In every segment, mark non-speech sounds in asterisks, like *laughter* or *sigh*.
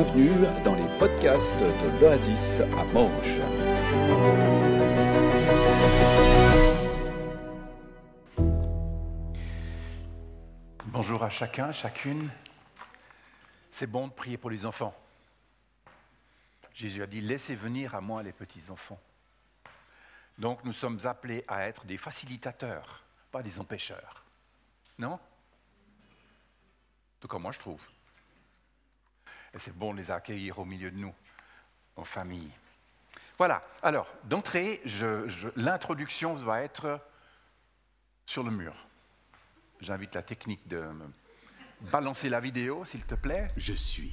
bienvenue dans les podcasts de l'Oasis à Manche. Bonjour à chacun, chacune. C'est bon de prier pour les enfants. Jésus a dit, laissez venir à moi les petits-enfants. Donc nous sommes appelés à être des facilitateurs, pas des empêcheurs. Non? En tout cas, moi je trouve. C'est bon de les accueillir au milieu de nous, en famille. Voilà, alors, d'entrée, l'introduction va être sur le mur. J'invite la technique de balancer la vidéo, s'il te plaît. Je suis.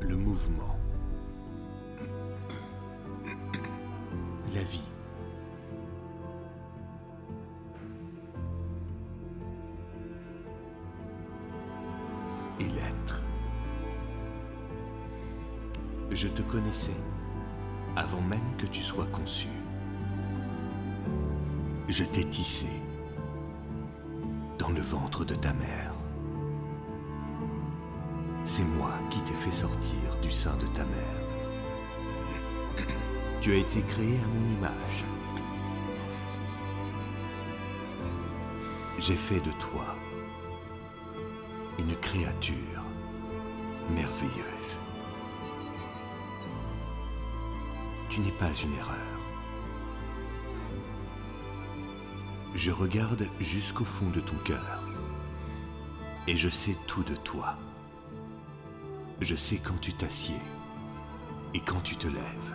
Le mouvement. La vie. Et l'être. Je te connaissais avant même que tu sois conçu. Je t'ai tissé dans le ventre de ta mère. C'est moi qui t'ai fait sortir du sein de ta mère. *clears throat* Tu as été créé à mon image. J'ai fait de toi une créature merveilleuse. Tu n'es pas une erreur. Je regarde jusqu'au fond de ton cœur et je sais tout de toi. Je sais quand tu t'assieds et quand tu te lèves.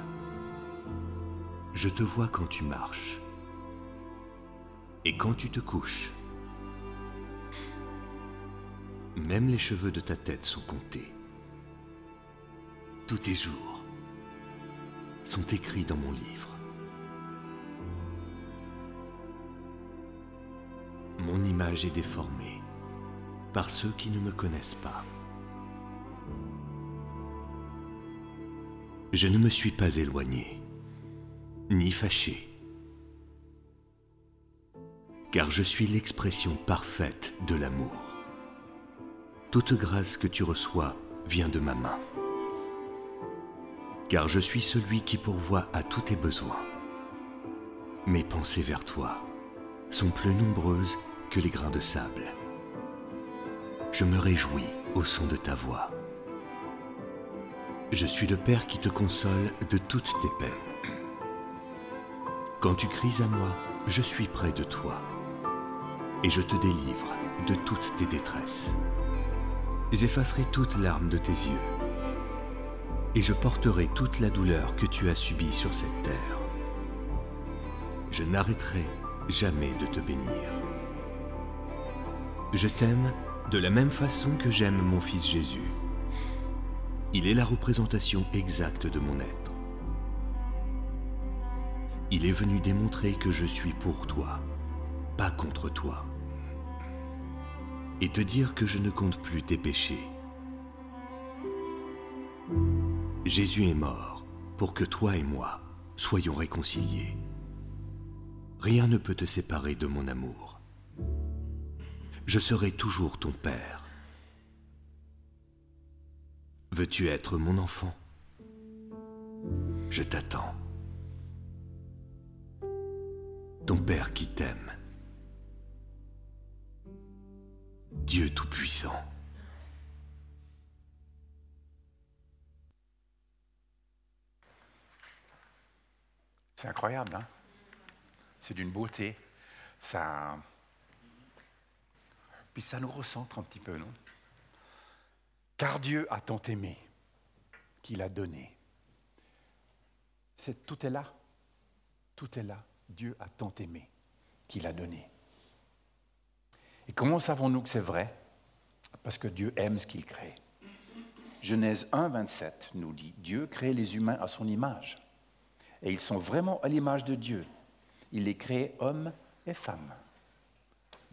Je te vois quand tu marches et quand tu te couches. Même les cheveux de ta tête sont comptés. Tous tes jours sont écrits dans mon livre. Mon image est déformée par ceux qui ne me connaissent pas. Je ne me suis pas éloigné, ni fâché, car je suis l'expression parfaite de l'amour. Toute grâce que tu reçois vient de ma main, car je suis celui qui pourvoit à tous tes besoins. Mes pensées vers toi sont plus nombreuses que les grains de sable. Je me réjouis au son de ta voix. Je suis le Père qui te console de toutes tes peines. Quand tu cries à moi, je suis près de toi et je te délivre de toutes tes détresses. J'effacerai toute larme de tes yeux et je porterai toute la douleur que tu as subie sur cette terre. Je n'arrêterai jamais de te bénir. Je t'aime de la même façon que j'aime mon Fils Jésus. Il est la représentation exacte de mon être. Il est venu démontrer que je suis pour toi, pas contre toi, et te dire que je ne compte plus tes péchés. Jésus est mort pour que toi et moi soyons réconciliés. Rien ne peut te séparer de mon amour. Je serai toujours ton Père. Veux-tu être mon enfant? Je t'attends. Ton Père qui t'aime. Dieu Tout-Puissant. C'est incroyable, hein? C'est d'une beauté. Ça. Puis ça nous recentre un petit peu, non? Car Dieu a tant aimé qu'il a donné. C'est, tout est là. Tout est là. Dieu a tant aimé qu'il a donné. Et comment savons-nous que c'est vrai? Parce que Dieu aime ce qu'il crée. Genèse 1, 27 nous dit, Dieu crée les humains à son image. Et ils sont vraiment à l'image de Dieu. Il les crée hommes et femmes.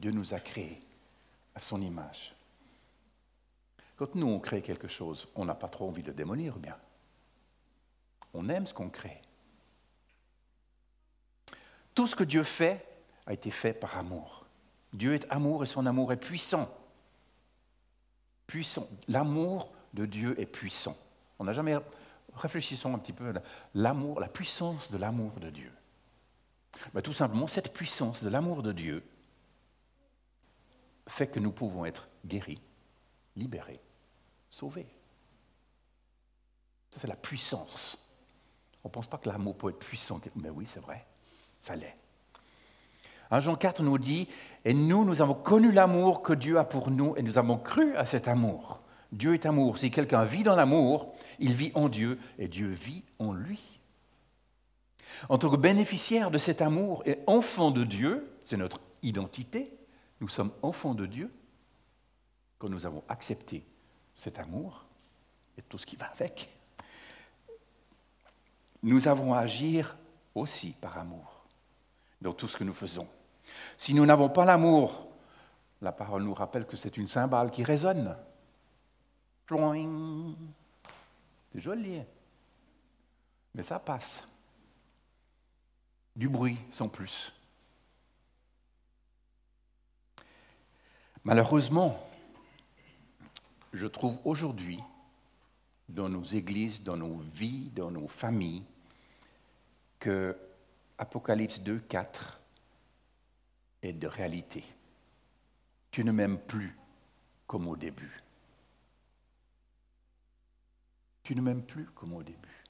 Dieu nous a créés à son image. Quand nous, on crée quelque chose, on n'a pas trop envie de démolir, bien? On aime ce qu'on crée. Tout ce que Dieu fait a été fait par amour. Dieu est amour et son amour est puissant. Puissant. L'amour de Dieu est puissant. On n'a jamais. Réfléchissons un petit peu à l'amour, la puissance de l'amour de Dieu. Ben, tout simplement, cette puissance de l'amour de Dieu fait que nous pouvons être guéris, libérés, sauvés. Ça, c'est la puissance. On ne pense pas que l'amour peut être puissant, mais oui, c'est vrai, ça l'est. Jean 4 nous dit, et nous, nous avons connu l'amour que Dieu a pour nous, et nous avons cru à cet amour. Dieu est amour. Si quelqu'un vit dans l'amour, il vit en Dieu, et Dieu vit en lui. En tant que bénéficiaire de cet amour et enfant de Dieu, c'est notre identité, nous sommes enfants de Dieu, quand nous avons accepté cet amour et tout ce qui va avec, nous avons à agir aussi par amour dans tout ce que nous faisons. Si nous n'avons pas l'amour, la parole nous rappelle que c'est une cymbale qui résonne. C'est joli, mais ça passe. Du bruit sans plus. Malheureusement, je trouve aujourd'hui, dans nos églises, dans nos vies, dans nos familles, que Apocalypse 2, 4 est de réalité. Tu ne m'aimes plus comme au début. Tu ne m'aimes plus comme au début.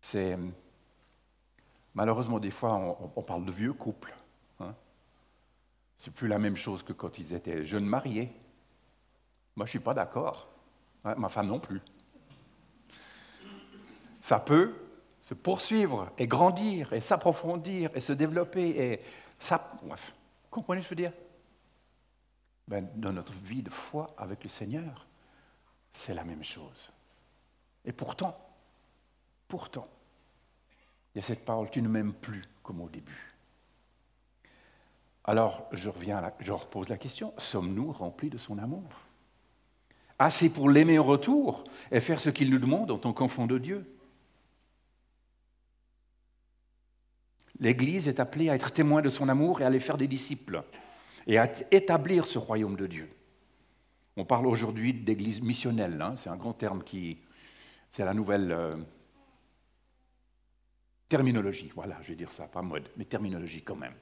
C'est malheureusement des fois on, parle de vieux couples. Hein. C'est plus la même chose que quand ils étaient jeunes mariés. Moi, je suis pas d'accord. ma femme non plus. Ça peut se poursuivre et grandir et s'approfondir et se développer et ça. Comprenez ce que je veux dire? Ben, Dans notre vie de foi avec le Seigneur, c'est la même chose. Et pourtant, pourtant, il y a cette parole, tu ne m'aimes plus comme au début. Alors, je reviens, je repose la question, sommes-nous remplis de son amour? Assez pour l'aimer en retour et faire ce qu'il nous demande en tant qu'enfant de Dieu? L'Église est appelée à être témoin de son amour et à aller faire des disciples et à établir ce royaume de Dieu. On parle aujourd'hui d'église missionnelle, hein, c'est un grand terme qui. C'est la nouvelle euh, terminologie, voilà, je vais dire ça, pas mode, mais terminologie quand même.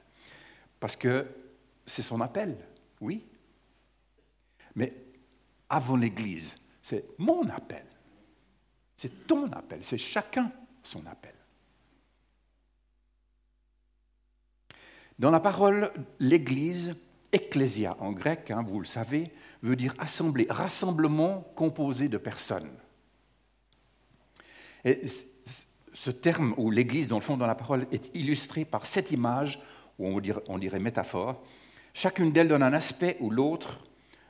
Parce que c'est son appel, oui. Mais avant l'Église, c'est mon appel. C'est ton appel, c'est chacun son appel. Dans la parole, l'Église, ecclésia en grec, hein, vous le savez, veut dire assemblée, rassemblement composé de personnes. Et ce terme, ou l'Église, dans le fond, dans la parole, est illustré par cette image, ou on dirait, on dirait métaphore. Chacune d'elles donne un aspect ou l'autre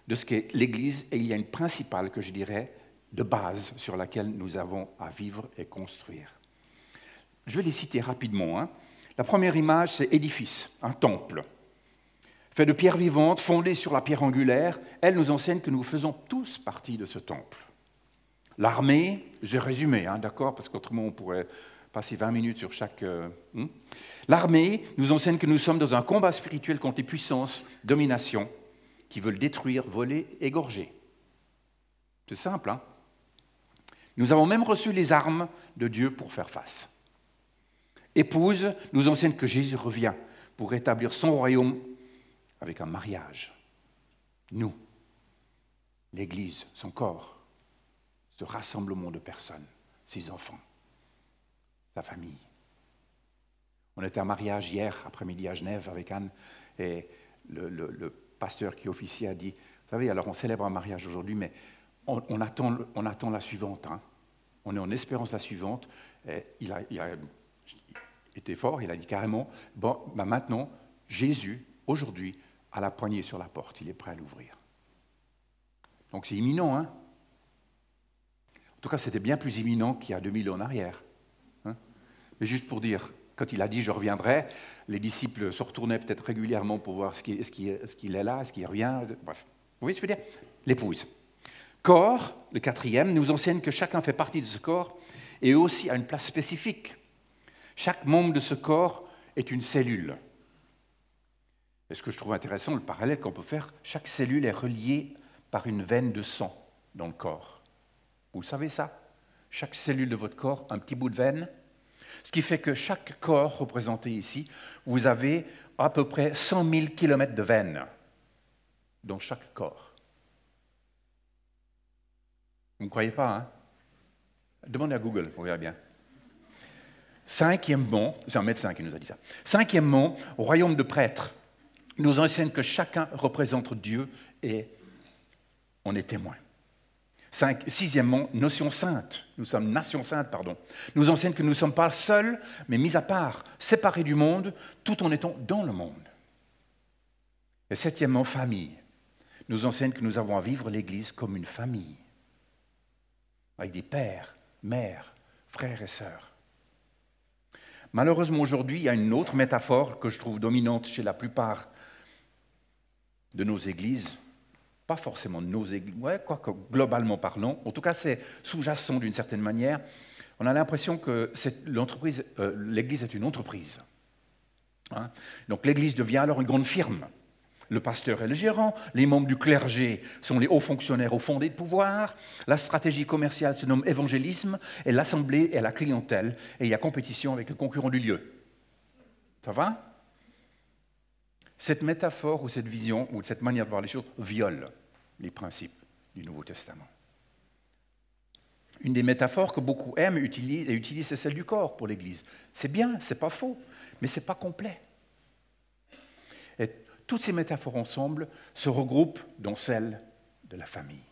de ce qu'est l'Église, et il y a une principale, que je dirais, de base sur laquelle nous avons à vivre et construire. Je vais les citer rapidement. Hein. La première image, c'est édifice, un temple. Fait de pierres vivantes, fondé sur la pierre angulaire, elle nous enseigne que nous faisons tous partie de ce temple. L'armée, j'ai résumé, hein, d'accord, parce qu'autrement on pourrait passer 20 minutes sur chaque... Euh, hmm. L'armée nous enseigne que nous sommes dans un combat spirituel contre les puissances, domination, qui veulent détruire, voler, égorger. C'est simple, hein Nous avons même reçu les armes de Dieu pour faire face. Épouse nous enseigne que Jésus revient pour établir son royaume avec un mariage. Nous, l'Église, son corps, ce rassemblement de personnes, ses enfants, sa famille. On était à un mariage hier après-midi à Genève avec Anne et le, pasteur qui officiait a dit, vous savez, alors on célèbre un mariage aujourd'hui, mais on, attend, on, attend, la suivante. Hein. On est en espérance la suivante. Il il a était fort, il a dit carrément, bon, ben maintenant, Jésus, aujourd'hui, a la poignée sur la porte, il est prêt à l'ouvrir. Donc c'est imminent, hein En tout cas, c'était bien plus imminent qu'il y a 2000 ans en arrière. Hein Mais juste pour dire, quand il a dit je reviendrai, les disciples se retournaient peut-être régulièrement pour voir ce qu'il est, là, est-ce qu'il revient. Bref, vous voyez ce que je veux dire? L'épouse. Corps, le quatrième, nous enseigne que chacun fait partie de ce corps et aussi a une place spécifique chaque membre de ce corps est une cellule. Et ce que je trouve intéressant, le parallèle qu'on peut faire, chaque cellule est reliée par une veine de sang dans le corps. Vous savez ça? Chaque cellule de votre corps, un petit bout de veine. Ce qui fait que chaque corps représenté ici, vous avez à peu près 100 000 kilomètres de veines dans chaque corps. Vous ne croyez pas, hein? Demandez à Google, vous verrez bien. Cinquièmement, c'est un médecin qui nous a dit ça. Cinquièmement, au royaume de prêtres, nous enseigne que chacun représente Dieu et on est témoin. sixièmement, notion sainte. Nous sommes nation sainte, pardon. Nous enseigne que nous ne sommes pas seuls, mais mis à part, séparés du monde, tout en étant dans le monde. Et septièmement, famille. Nous enseigne que nous avons à vivre l'Église comme une famille, avec des pères, mères, frères et sœurs. Malheureusement, aujourd'hui, il y a une autre métaphore que je trouve dominante chez la plupart de nos églises, pas forcément nos églises, ouais, quoique globalement parlant, en tout cas c'est sous-jacent d'une certaine manière, on a l'impression que l'entreprise, euh, l'Église est une entreprise. Hein. Donc l'Église devient alors une grande firme. Le pasteur est le gérant, les membres du clergé sont les hauts fonctionnaires au fondé de pouvoir, la stratégie commerciale se nomme évangélisme, et l'assemblée est la clientèle, et il y a compétition avec le concurrent du lieu. Ça va? Cette métaphore ou cette vision ou cette manière de voir les choses viole les principes du Nouveau Testament. Une des métaphores que beaucoup aiment et utilisent, c'est celle du corps pour l'Église. C'est bien, c'est pas faux, mais c'est pas complet. Et toutes ces métaphores ensemble se regroupent dans celle de la famille.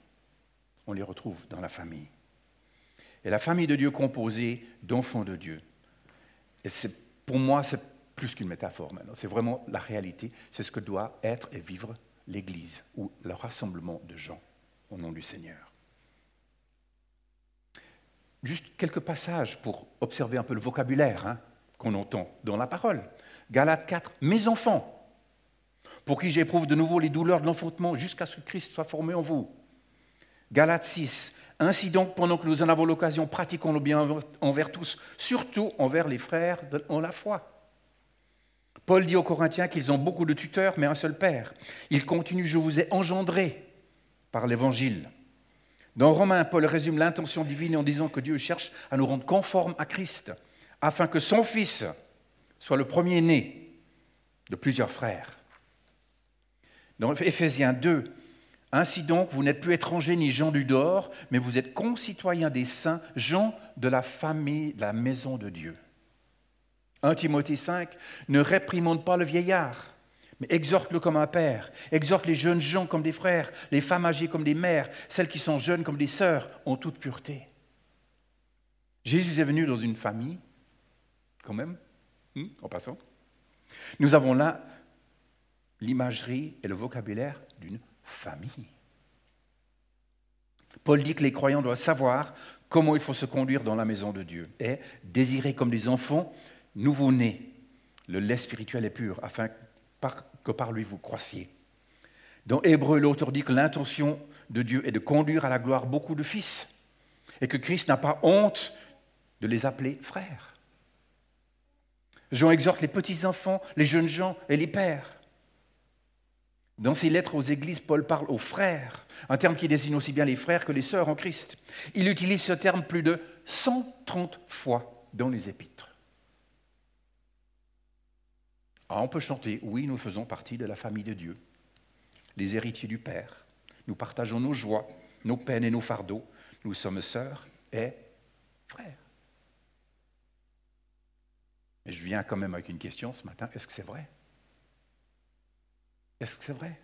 On les retrouve dans la famille. Et la famille de Dieu composée d'enfants de Dieu. Et pour moi, c'est plus qu'une métaphore maintenant. C'est vraiment la réalité. C'est ce que doit être et vivre l'Église ou le rassemblement de gens au nom du Seigneur. Juste quelques passages pour observer un peu le vocabulaire hein, qu'on entend dans la parole. Galates 4, mes enfants, pour qui j'éprouve de nouveau les douleurs de l'enfantement jusqu'à ce que Christ soit formé en vous. Galates 6, ainsi donc, pendant que nous en avons l'occasion, pratiquons le bien envers tous, surtout envers les frères en la foi. Paul dit aux Corinthiens qu'ils ont beaucoup de tuteurs, mais un seul Père. Il continue, je vous ai engendré par l'Évangile. Dans Romains, Paul résume l'intention divine en disant que Dieu cherche à nous rendre conformes à Christ, afin que son Fils soit le premier-né de plusieurs frères. Dans Éphésiens 2, ainsi donc, vous n'êtes plus étrangers ni gens du dehors, mais vous êtes concitoyens des saints, gens de la famille, de la maison de Dieu. 1 Timothée 5, ne réprimande pas le vieillard, mais exhorte-le comme un père, exhorte les jeunes gens comme des frères, les femmes âgées comme des mères, celles qui sont jeunes comme des sœurs, en toute pureté. Jésus est venu dans une famille, quand même, hmm, en passant. Nous avons là l'imagerie et le vocabulaire d'une famille. Paul dit que les croyants doivent savoir comment il faut se conduire dans la maison de Dieu et désirer comme des enfants nouveau-né, le lait spirituel est pur, afin que par lui vous croissiez. Dans Hébreu, l'auteur dit que l'intention de Dieu est de conduire à la gloire beaucoup de fils, et que Christ n'a pas honte de les appeler frères. Jean exhorte les petits-enfants, les jeunes gens et les pères. Dans ses lettres aux églises, Paul parle aux frères, un terme qui désigne aussi bien les frères que les sœurs en Christ. Il utilise ce terme plus de 130 fois dans les épîtres. Ah, on peut chanter, oui, nous faisons partie de la famille de Dieu, les héritiers du Père. Nous partageons nos joies, nos peines et nos fardeaux. Nous sommes sœurs et frères. Mais je viens quand même avec une question ce matin. Est-ce que c'est vrai? Est-ce que c'est vrai?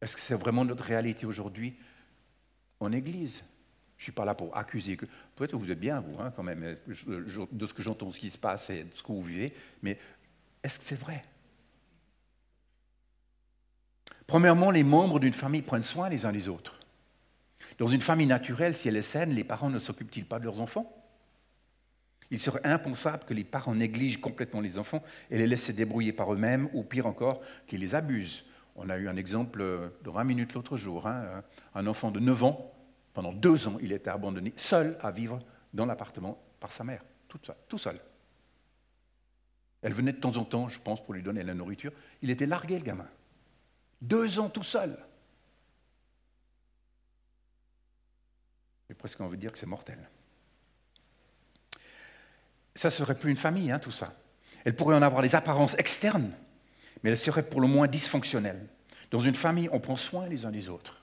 Est-ce que c'est vraiment notre réalité aujourd'hui en Église? Je ne suis pas là pour accuser. Que... Peut-être que vous êtes bien, vous, hein, quand même, de ce que j'entends, ce qui se passe et de ce que vous vivez, mais est-ce que c'est vrai? Premièrement, les membres d'une famille prennent soin les uns des autres. Dans une famille naturelle, si elle est saine, les parents ne s'occupent-ils pas de leurs enfants? Il serait impensable que les parents négligent complètement les enfants et les laissent se débrouiller par eux-mêmes, ou pire encore, qu'ils les abusent. On a eu un exemple de 20 minutes l'autre jour. Hein, un enfant de 9 ans pendant deux ans, il était abandonné, seul à vivre dans l'appartement par sa mère, tout seul. Tout seul. Elle venait de temps en temps, je pense, pour lui donner la nourriture. Il était largué, le gamin. Deux ans tout seul. J'ai presque envie de dire que c'est mortel. Ça ne serait plus une famille, hein, tout ça. Elle pourrait en avoir les apparences externes, mais elle serait pour le moins dysfonctionnelle. Dans une famille, on prend soin les uns des autres.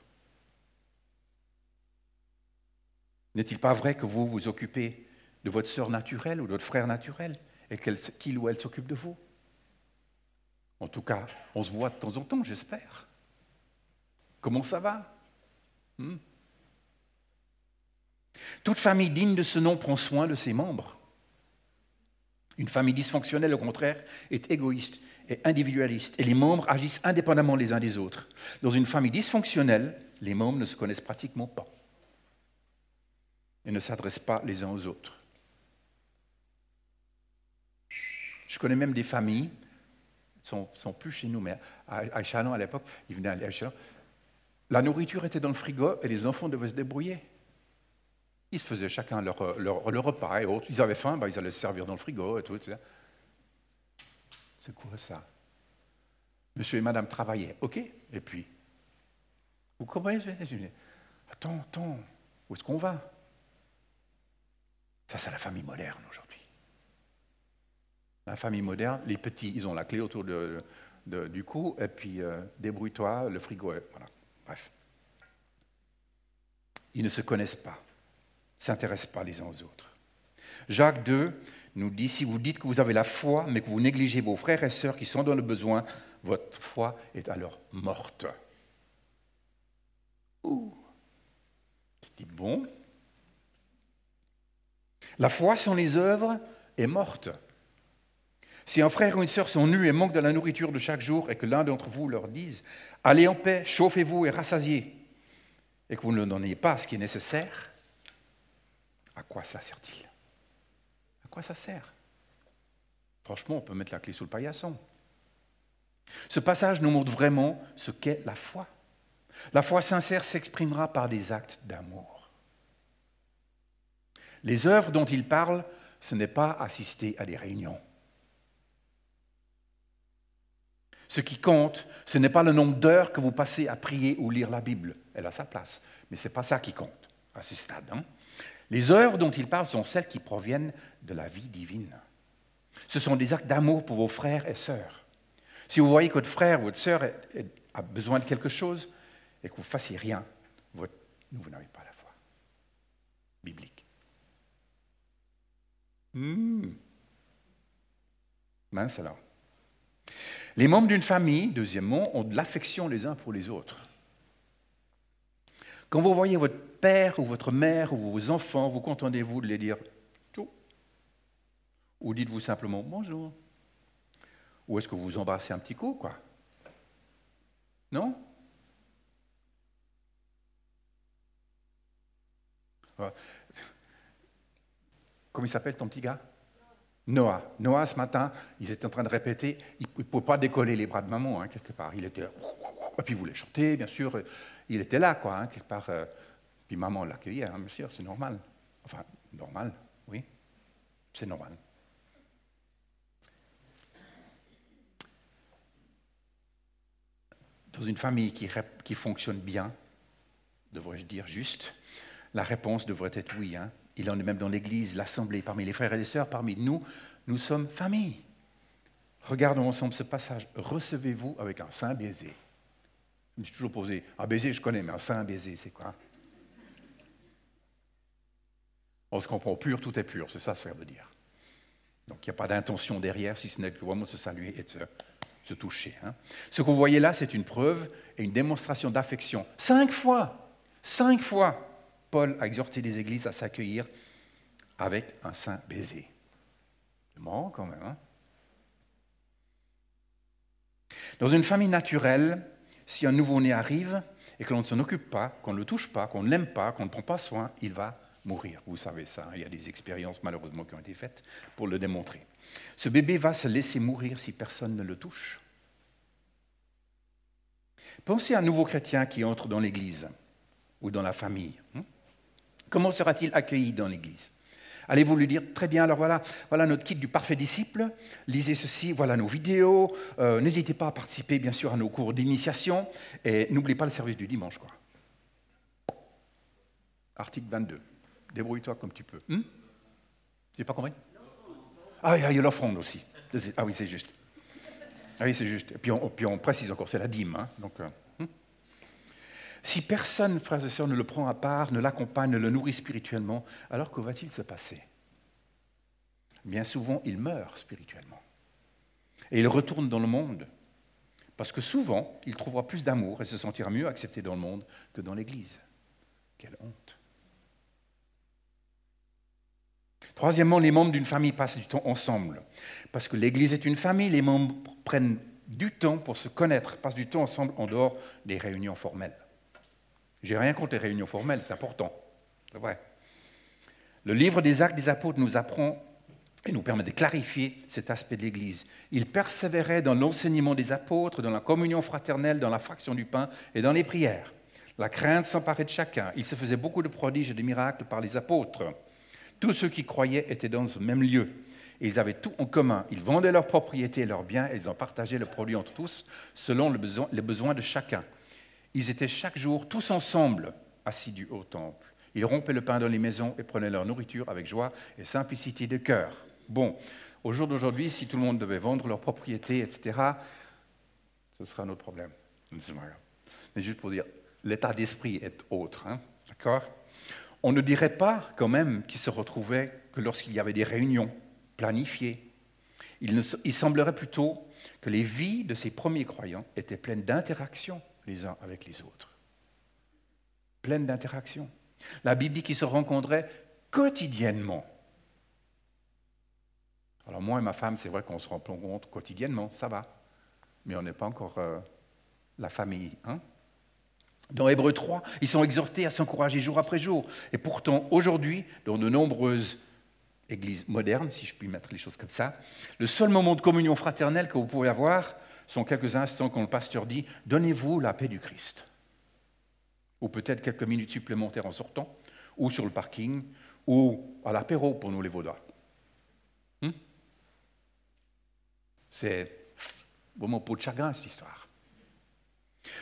N'est-il pas vrai que vous vous occupez de votre sœur naturelle ou de votre frère naturel et qu'il ou elle s'occupe de vous? En tout cas, on se voit de temps en temps, j'espère. Comment ça va? Hmm? Toute famille digne de ce nom prend soin de ses membres. Une famille dysfonctionnelle, au contraire, est égoïste et individualiste, et les membres agissent indépendamment les uns des autres. Dans une famille dysfonctionnelle, les membres ne se connaissent pratiquement pas et ne s'adressent pas les uns aux autres. Je connais même des familles, ne sont, plus chez nous, mais à, Chalon à l'époque, ils venaient à Chalon. La nourriture était dans le frigo et les enfants devaient se débrouiller. Ils se faisaient chacun leur, repas et autres. Ils avaient faim, ben, ils allaient se servir dans le frigo et tout. C'est quoi ça? Monsieur et madame travaillaient, ok Et puis Vous comprenez Attends, attends, où est-ce qu'on va? Ça, c'est la famille moderne aujourd'hui. La famille moderne, les petits, ils ont la clé autour du cou, et puis euh, débrouille-toi, le frigo, voilà. Bref. Ils ne se connaissent pas s'intéressent pas les uns aux autres. Jacques 2 nous dit, si vous dites que vous avez la foi, mais que vous négligez vos frères et sœurs qui sont dans le besoin, votre foi est alors morte. Ouh. Tu dis, bon? La foi sans les œuvres est morte. Si un frère ou une sœur sont nus et manquent de la nourriture de chaque jour, et que l'un d'entre vous leur dise Allez en paix, chauffez-vous et rassasiez, et que vous ne donnez pas ce qui est nécessaire, à quoi ça sert-il? À quoi ça sert? Franchement, on peut mettre la clé sous le paillasson. Ce passage nous montre vraiment ce qu'est la foi. La foi sincère s'exprimera par des actes d'amour. Les œuvres dont il parle, ce n'est pas assister à des réunions. Ce qui compte, ce n'est pas le nombre d'heures que vous passez à prier ou lire la Bible. Elle a sa place, mais ce n'est pas ça qui compte à ce stade. Les œuvres dont il parle sont celles qui proviennent de la vie divine. Ce sont des actes d'amour pour vos frères et sœurs. Si vous voyez que votre frère ou votre sœur a besoin de quelque chose et que vous ne fassiez rien, vous, n'avez pas la foi biblique. Hmm. Mince alors. Les membres d'une famille, deuxièmement, ont de l'affection les uns pour les autres. Quand vous voyez votre père ou votre mère ou vos enfants, vous contentez-vous de les dire tout? Ou dites-vous simplement bonjour? Ou est-ce que vous embrassez un petit coup, quoi? Non? Comment il s'appelle ton petit gars? Noah. Noah, ce matin, ils étaient en train de répéter, il ne pouvait pas décoller les bras de maman, hein, quelque part. Il était et puis il voulait chanter, bien sûr. Il était là, quoi, hein, quelque part. Euh, puis maman l'accueillait, hein, bien sûr, c'est normal. Enfin, normal, oui, c'est normal. Dans une famille qui, qui fonctionne bien, devrais-je dire juste, la réponse devrait être oui. Hein. Il en est même dans l'Église, l'Assemblée, parmi les frères et les sœurs, parmi nous, nous sommes famille. Regardons ensemble ce passage. Recevez-vous avec un saint baiser. Je me suis toujours posé, un baiser, je connais, mais un saint baiser, c'est quoi? On se comprend pur, tout est pur, c'est ça que ça veut dire. Donc il n'y a pas d'intention derrière, si ce n'est que vraiment se saluer et de se, toucher. Hein. Ce que vous voyez là, c'est une preuve et une démonstration d'affection. Cinq fois, cinq fois, Paul a exhorté les églises à s'accueillir avec un saint baiser. C'est quand même. Hein Dans une famille naturelle, si un nouveau-né arrive et que l'on ne s'en occupe pas, qu'on ne le touche pas, qu'on ne l'aime pas, qu'on ne prend pas soin, il va mourir. Vous savez ça, hein. il y a des expériences malheureusement qui ont été faites pour le démontrer. Ce bébé va se laisser mourir si personne ne le touche. Pensez à un nouveau chrétien qui entre dans l'Église ou dans la famille. Comment sera-t-il accueilli dans l'Église? Allez-vous lui dire, très bien, alors voilà, voilà notre kit du parfait disciple, lisez ceci, voilà nos vidéos, euh, n'hésitez pas à participer bien sûr à nos cours d'initiation, et n'oubliez pas le service du dimanche. Quoi. Article 22, débrouille-toi comme tu peux. Hmm J'ai pas compris Ah, il y a l'offrande aussi. Ah oui, c'est juste. Ah oui, c'est juste. Et puis on, précise encore, c'est la dîme. Hein, donc, euh, si personne, frères et sœurs, ne le prend à part, ne l'accompagne, ne le nourrit spirituellement, alors que va-t-il se passer? Bien souvent, il meurt spirituellement. Et il retourne dans le monde. Parce que souvent, il trouvera plus d'amour et se sentira mieux accepté dans le monde que dans l'Église. Quelle honte. Troisièmement, les membres d'une famille passent du temps ensemble. Parce que l'Église est une famille, les membres prennent du temps pour se connaître, passent du temps ensemble en dehors des réunions formelles. J'ai rien contre les réunions formelles, c'est important. C'est vrai. Le livre des actes des apôtres nous apprend et nous permet de clarifier cet aspect de l'Église. Ils persévéraient dans l'enseignement des apôtres, dans la communion fraternelle, dans la fraction du pain et dans les prières. La crainte s'emparait de chacun. Il se faisait beaucoup de prodiges et de miracles par les apôtres. Tous ceux qui croyaient étaient dans ce même lieu. Ils avaient tout en commun. Ils vendaient leurs propriétés et leurs biens et ils en partageaient le produit entre tous selon les besoins de chacun. Ils étaient chaque jour tous ensemble assidus au temple. Ils rompaient le pain dans les maisons et prenaient leur nourriture avec joie et simplicité de cœur. Bon, au jour d'aujourd'hui, si tout le monde devait vendre leurs propriétés, etc., ce serait un autre problème. Mais juste pour dire, l'état d'esprit est autre. Hein, D'accord? On ne dirait pas quand même qu'ils se retrouvaient que lorsqu'il y avait des réunions planifiées. Il semblerait plutôt que les vies de ces premiers croyants étaient pleines d'interactions les uns avec les autres. Pleine d'interactions. La Bible dit qu'ils se rencontraient quotidiennement. Alors moi et ma femme, c'est vrai qu'on se rencontre quotidiennement, ça va. Mais on n'est pas encore euh, la famille. Hein dans Hébreu 3, ils sont exhortés à s'encourager jour après jour. Et pourtant, aujourd'hui, dans de nombreuses églises modernes, si je puis mettre les choses comme ça, le seul moment de communion fraternelle que vous pouvez avoir, sont quelques instants quand le pasteur dit Donnez-vous la paix du Christ. Ou peut-être quelques minutes supplémentaires en sortant, ou sur le parking, ou à l'apéro pour nous les Vaudois. Hmm? C'est vraiment peau de chagrin cette histoire.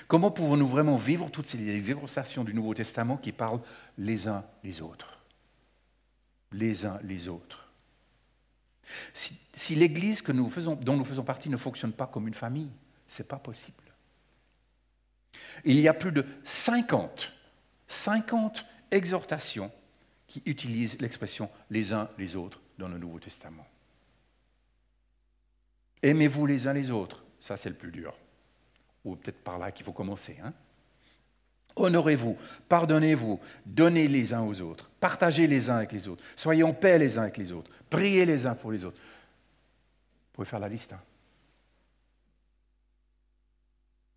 Comment pouvons-nous vraiment vivre toutes ces exhortations du Nouveau Testament qui parlent les uns les autres? Les uns les autres. Si, l'Église dont nous faisons partie ne fonctionne pas comme une famille, ce n'est pas possible. Il y a plus de 50, 50 exhortations qui utilisent l'expression les uns les autres dans le Nouveau Testament. Aimez-vous les uns les autres, ça c'est le plus dur. Ou peut-être par là qu'il faut commencer. Hein. Honorez-vous, pardonnez-vous, donnez les uns aux autres, partagez les uns avec les autres, soyez en paix les uns avec les autres, priez les uns pour les autres. Vous pouvez faire la liste. Hein.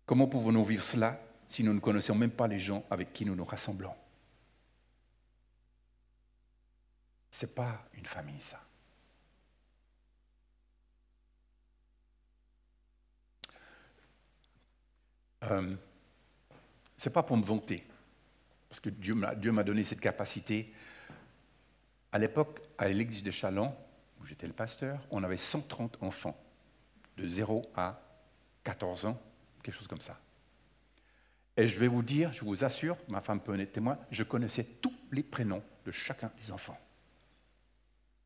Comment pouvons-nous vivre cela si nous ne connaissons même pas les gens avec qui nous nous rassemblons? Ce n'est pas une famille, ça. Euh, ce n'est pas pour me vanter, parce que Dieu m'a donné cette capacité. À l'époque, à l'église de Chalon, où j'étais le pasteur, on avait 130 enfants, de 0 à 14 ans, quelque chose comme ça. Et je vais vous dire, je vous assure, ma femme peut en être témoin, je connaissais tous les prénoms de chacun des enfants.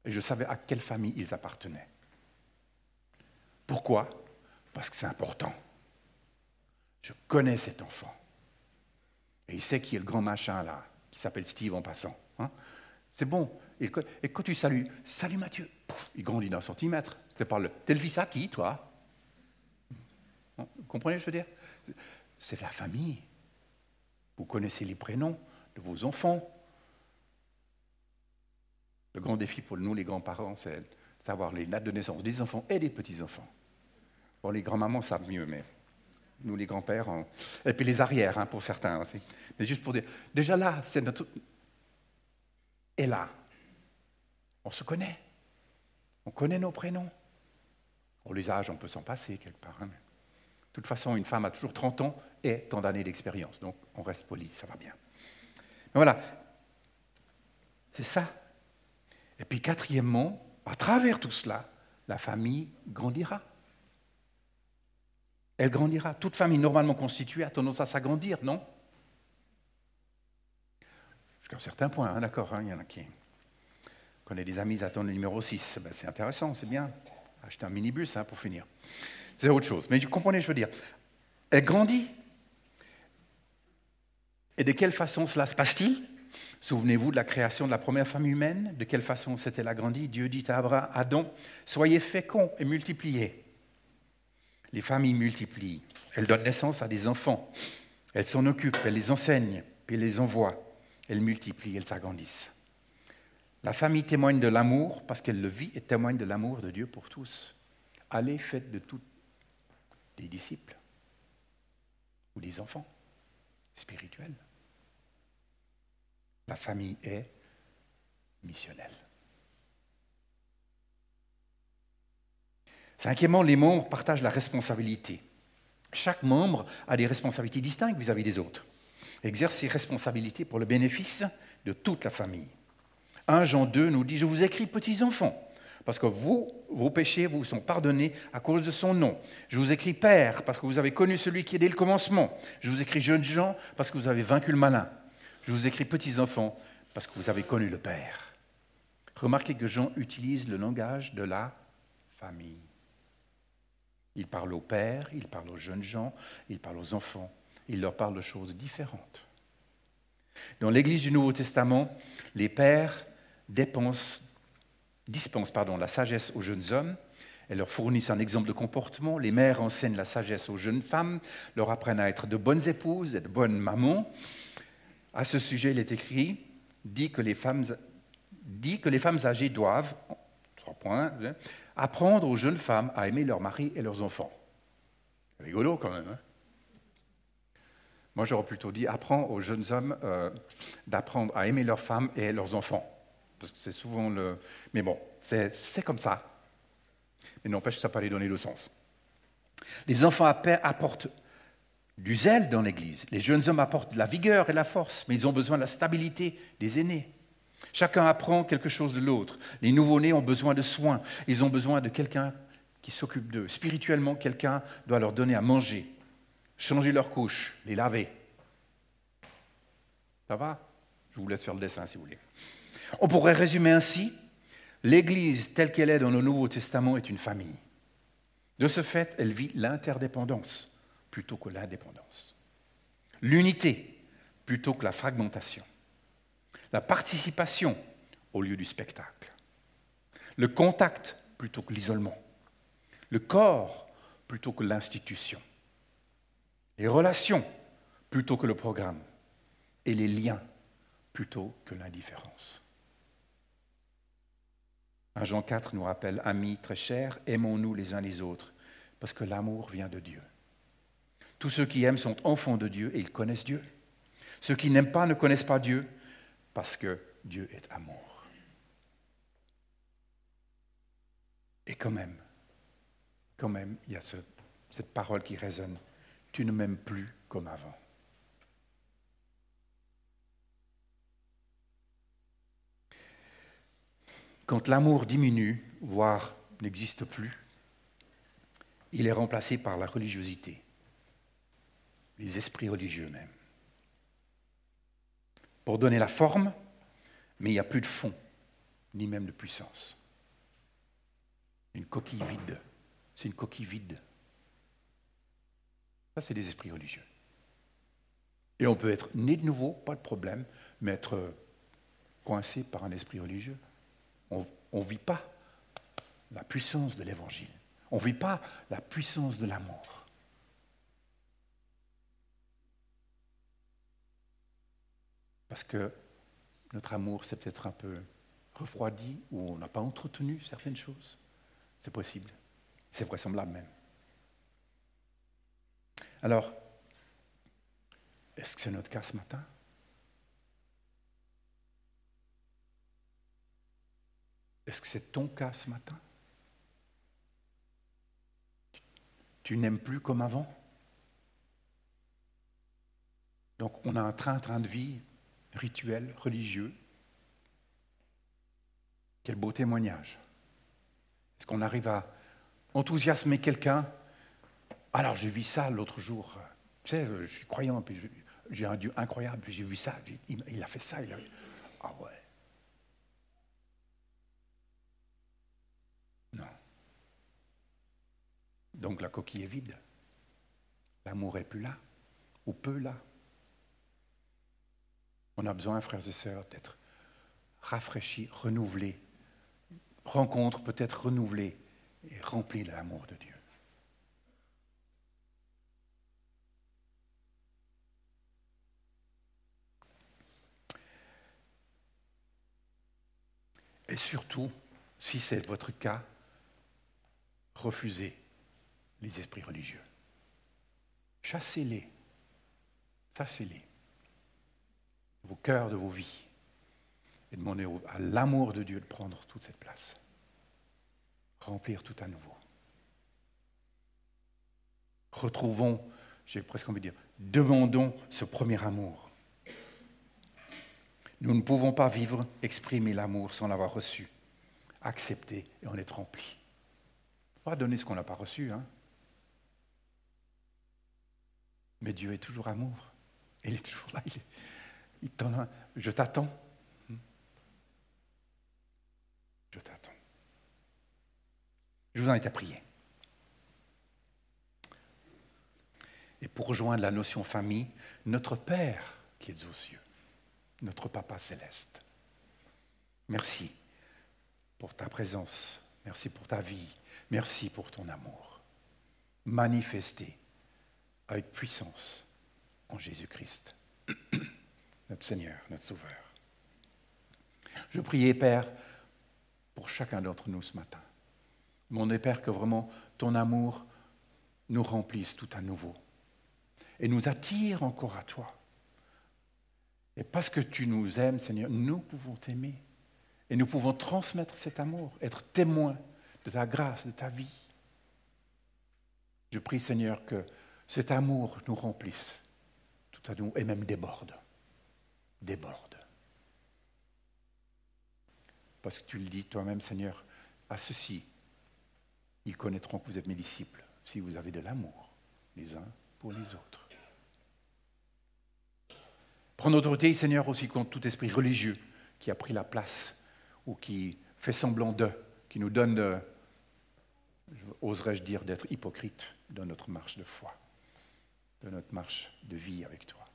Et je savais à quelle famille ils appartenaient. Pourquoi? Parce que c'est important. Je connais cet enfant. Et il sait qui est le grand machin là, qui s'appelle Steve en passant. Hein. c'est bon. Et, quand tu salues, salut Mathieu, il grandit d'un centimètre. Tu parles, t'es le fils à qui, toi? Vous comprenez ce que je veux dire? C'est la famille. Vous connaissez les prénoms de vos enfants. Le grand défi pour nous, les grands-parents, c'est savoir les dates de naissance des enfants et des petits-enfants. Bon, les grands-mamans savent mieux, mais nous les grands-pères, et puis les arrières hein, pour certains aussi. Mais juste pour dire, déjà là, c'est notre... Et là, on se connaît. On connaît nos prénoms. On les âges, on peut s'en passer quelque part. Hein. De toute façon, une femme a toujours 30 ans et tant d'années d'expérience. Donc, on reste poli, ça va bien. Mais voilà, c'est ça. Et puis quatrièmement, à travers tout cela, la famille grandira. Elle grandira. Toute famille normalement constituée a tendance à s'agrandir, non? Jusqu'à un certain point, hein, d'accord, hein, il y en a qui connaissent des amis, attendent le numéro 6. Ben, c'est intéressant, c'est bien. Acheter un minibus hein, pour finir. C'est autre chose. Mais vous comprenez, je veux dire. Elle grandit. Et de quelle façon cela se passe-t-il? Souvenez-vous de la création de la première femme humaine, de quelle façon s'est-elle agrandie? Dieu dit à Abraham, Adam, soyez féconds et multipliez. Les familles multiplient, elles donnent naissance à des enfants, elles s'en occupent, elles les enseignent, puis elles les envoient, elles multiplient, elles s'agrandissent. La famille témoigne de l'amour parce qu'elle le vit et témoigne de l'amour de Dieu pour tous. Allez, faites de tout des disciples ou des enfants spirituels. La famille est missionnelle. Cinquièmement, les membres partagent la responsabilité. Chaque membre a des responsabilités distinctes vis-à-vis des autres. Exerce ses responsabilités pour le bénéfice de toute la famille. 1 Jean 2 nous dit, je vous écris petits enfants, parce que vous, vos péchés vous sont pardonnés à cause de son nom. Je vous écris Père, parce que vous avez connu celui qui est dès le commencement. Je vous écris jeunes gens, parce que vous avez vaincu le malin. Je vous écris petits enfants, parce que vous avez connu le Père. Remarquez que Jean utilise le langage de la famille. Il parle au père, il parle aux jeunes gens, il parle aux enfants, il leur parle de choses différentes. Dans l'Église du Nouveau Testament, les pères dispensent la sagesse aux jeunes hommes, elles leur fournissent un exemple de comportement, les mères enseignent la sagesse aux jeunes femmes, leur apprennent à être de bonnes épouses et de bonnes mamans. À ce sujet, il est écrit, dit que les femmes, dit que les femmes âgées doivent, trois points, apprendre aux jeunes femmes à aimer leurs maris et leurs enfants. Rigolo quand même. Hein Moi, j'aurais plutôt dit apprends aux jeunes hommes euh, d'apprendre à aimer leurs femmes et leurs enfants. Parce que c'est souvent le. Mais bon, c'est comme ça. Mais n'empêche, ça pas donner le sens. Les enfants apportent du zèle dans l'Église. Les jeunes hommes apportent de la vigueur et la force, mais ils ont besoin de la stabilité des aînés. Chacun apprend quelque chose de l'autre. Les nouveau-nés ont besoin de soins. Ils ont besoin de quelqu'un qui s'occupe d'eux. Spirituellement, quelqu'un doit leur donner à manger, changer leurs couches, les laver. Ça va? Je vous laisse faire le dessin si vous voulez. On pourrait résumer ainsi, l'Église telle qu'elle est dans le Nouveau Testament est une famille. De ce fait, elle vit l'interdépendance plutôt que l'indépendance. L'unité plutôt que la fragmentation la participation au lieu du spectacle, le contact plutôt que l'isolement, le corps plutôt que l'institution, les relations plutôt que le programme, et les liens plutôt que l'indifférence. 1 Jean 4 nous rappelle, Amis très chers, aimons-nous les uns les autres, parce que l'amour vient de Dieu. Tous ceux qui aiment sont enfants de Dieu et ils connaissent Dieu. Ceux qui n'aiment pas ne connaissent pas Dieu, parce que Dieu est amour. Et quand même, quand même, il y a cette parole qui résonne. Tu ne m'aimes plus comme avant. Quand l'amour diminue, voire n'existe plus, il est remplacé par la religiosité, les esprits religieux même pour donner la forme, mais il n'y a plus de fond, ni même de puissance. Une coquille vide. C'est une coquille vide. Ça, c'est des esprits religieux. Et on peut être né de nouveau, pas de problème, mais être coincé par un esprit religieux. On ne vit pas la puissance de l'Évangile. On ne vit pas la puissance de l'amour. Parce que notre amour s'est peut-être un peu refroidi ou on n'a pas entretenu certaines choses. C'est possible. C'est vraisemblable même. Alors, est-ce que c'est notre cas ce matin? Est-ce que c'est ton cas ce matin? Tu n'aimes plus comme avant? Donc on a un train-train de vie rituel, religieux. Quel beau témoignage. Est-ce qu'on arrive à enthousiasmer quelqu'un? Alors j'ai vu ça l'autre jour. Tu sais, je suis croyant, puis j'ai un Dieu incroyable, puis j'ai vu ça. Il, a fait ça. Il a... Ah ouais. Non. Donc la coquille est vide. L'amour est plus là, ou peu là. On a besoin, frères et sœurs, d'être rafraîchis, renouvelés, rencontre peut-être renouvelée et remplie de l'amour de Dieu. Et surtout, si c'est votre cas, refusez les esprits religieux. Chassez-les. Chassez-les. Vos cœurs, de vos vies. Et demandez à l'amour de Dieu de prendre toute cette place. Remplir tout à nouveau. Retrouvons, j'ai presque envie de dire, demandons ce premier amour. Nous ne pouvons pas vivre, exprimer l'amour sans l'avoir reçu, accepter et en être rempli. Pas donner ce qu'on n'a pas reçu, hein. Mais Dieu est toujours amour. Il est toujours là. Il, je t'attends. Je t'attends. Je vous invite à prier. Et pour rejoindre la notion famille, notre Père qui est aux cieux, notre Papa céleste, merci pour ta présence, merci pour ta vie, merci pour ton amour, manifesté avec puissance en Jésus-Christ, *clears throat* notre Seigneur, notre Sauveur. Je priais, Père, pour chacun d'entre nous ce matin. Mon Père, que vraiment ton amour nous remplisse tout à nouveau et nous attire encore à toi. Et parce que tu nous aimes, Seigneur, nous pouvons t'aimer et nous pouvons transmettre cet amour, être témoins de ta grâce, de ta vie. Je prie, Seigneur, que cet amour nous remplisse tout à nous et même déborde. Déborde. Parce que tu le dis toi-même, Seigneur, à ceux-ci, ils connaîtront que vous êtes mes disciples si vous avez de l'amour les uns pour les autres. Prends autorité, Seigneur, aussi contre tout esprit religieux qui a pris la place ou qui fait semblant de, qui nous donne, oserais-je dire, d'être hypocrite dans notre marche de foi, dans notre marche de vie avec toi.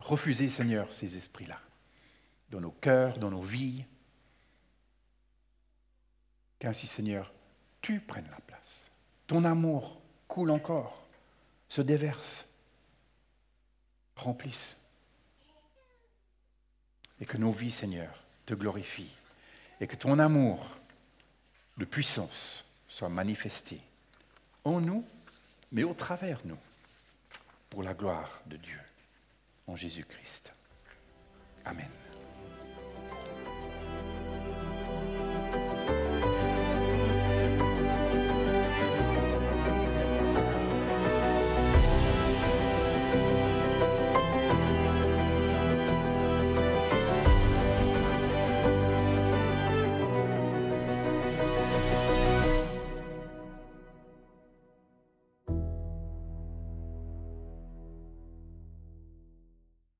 Refusez, Seigneur, ces esprits-là, dans nos cœurs, dans nos vies, Qu'ainsi, Seigneur, tu prennes la place. Ton amour coule encore, se déverse, remplisse. Et que nos vies, Seigneur, te glorifient. Et que ton amour de puissance soit manifesté en nous, mais au travers nous, pour la gloire de Dieu, en Jésus-Christ. Amen.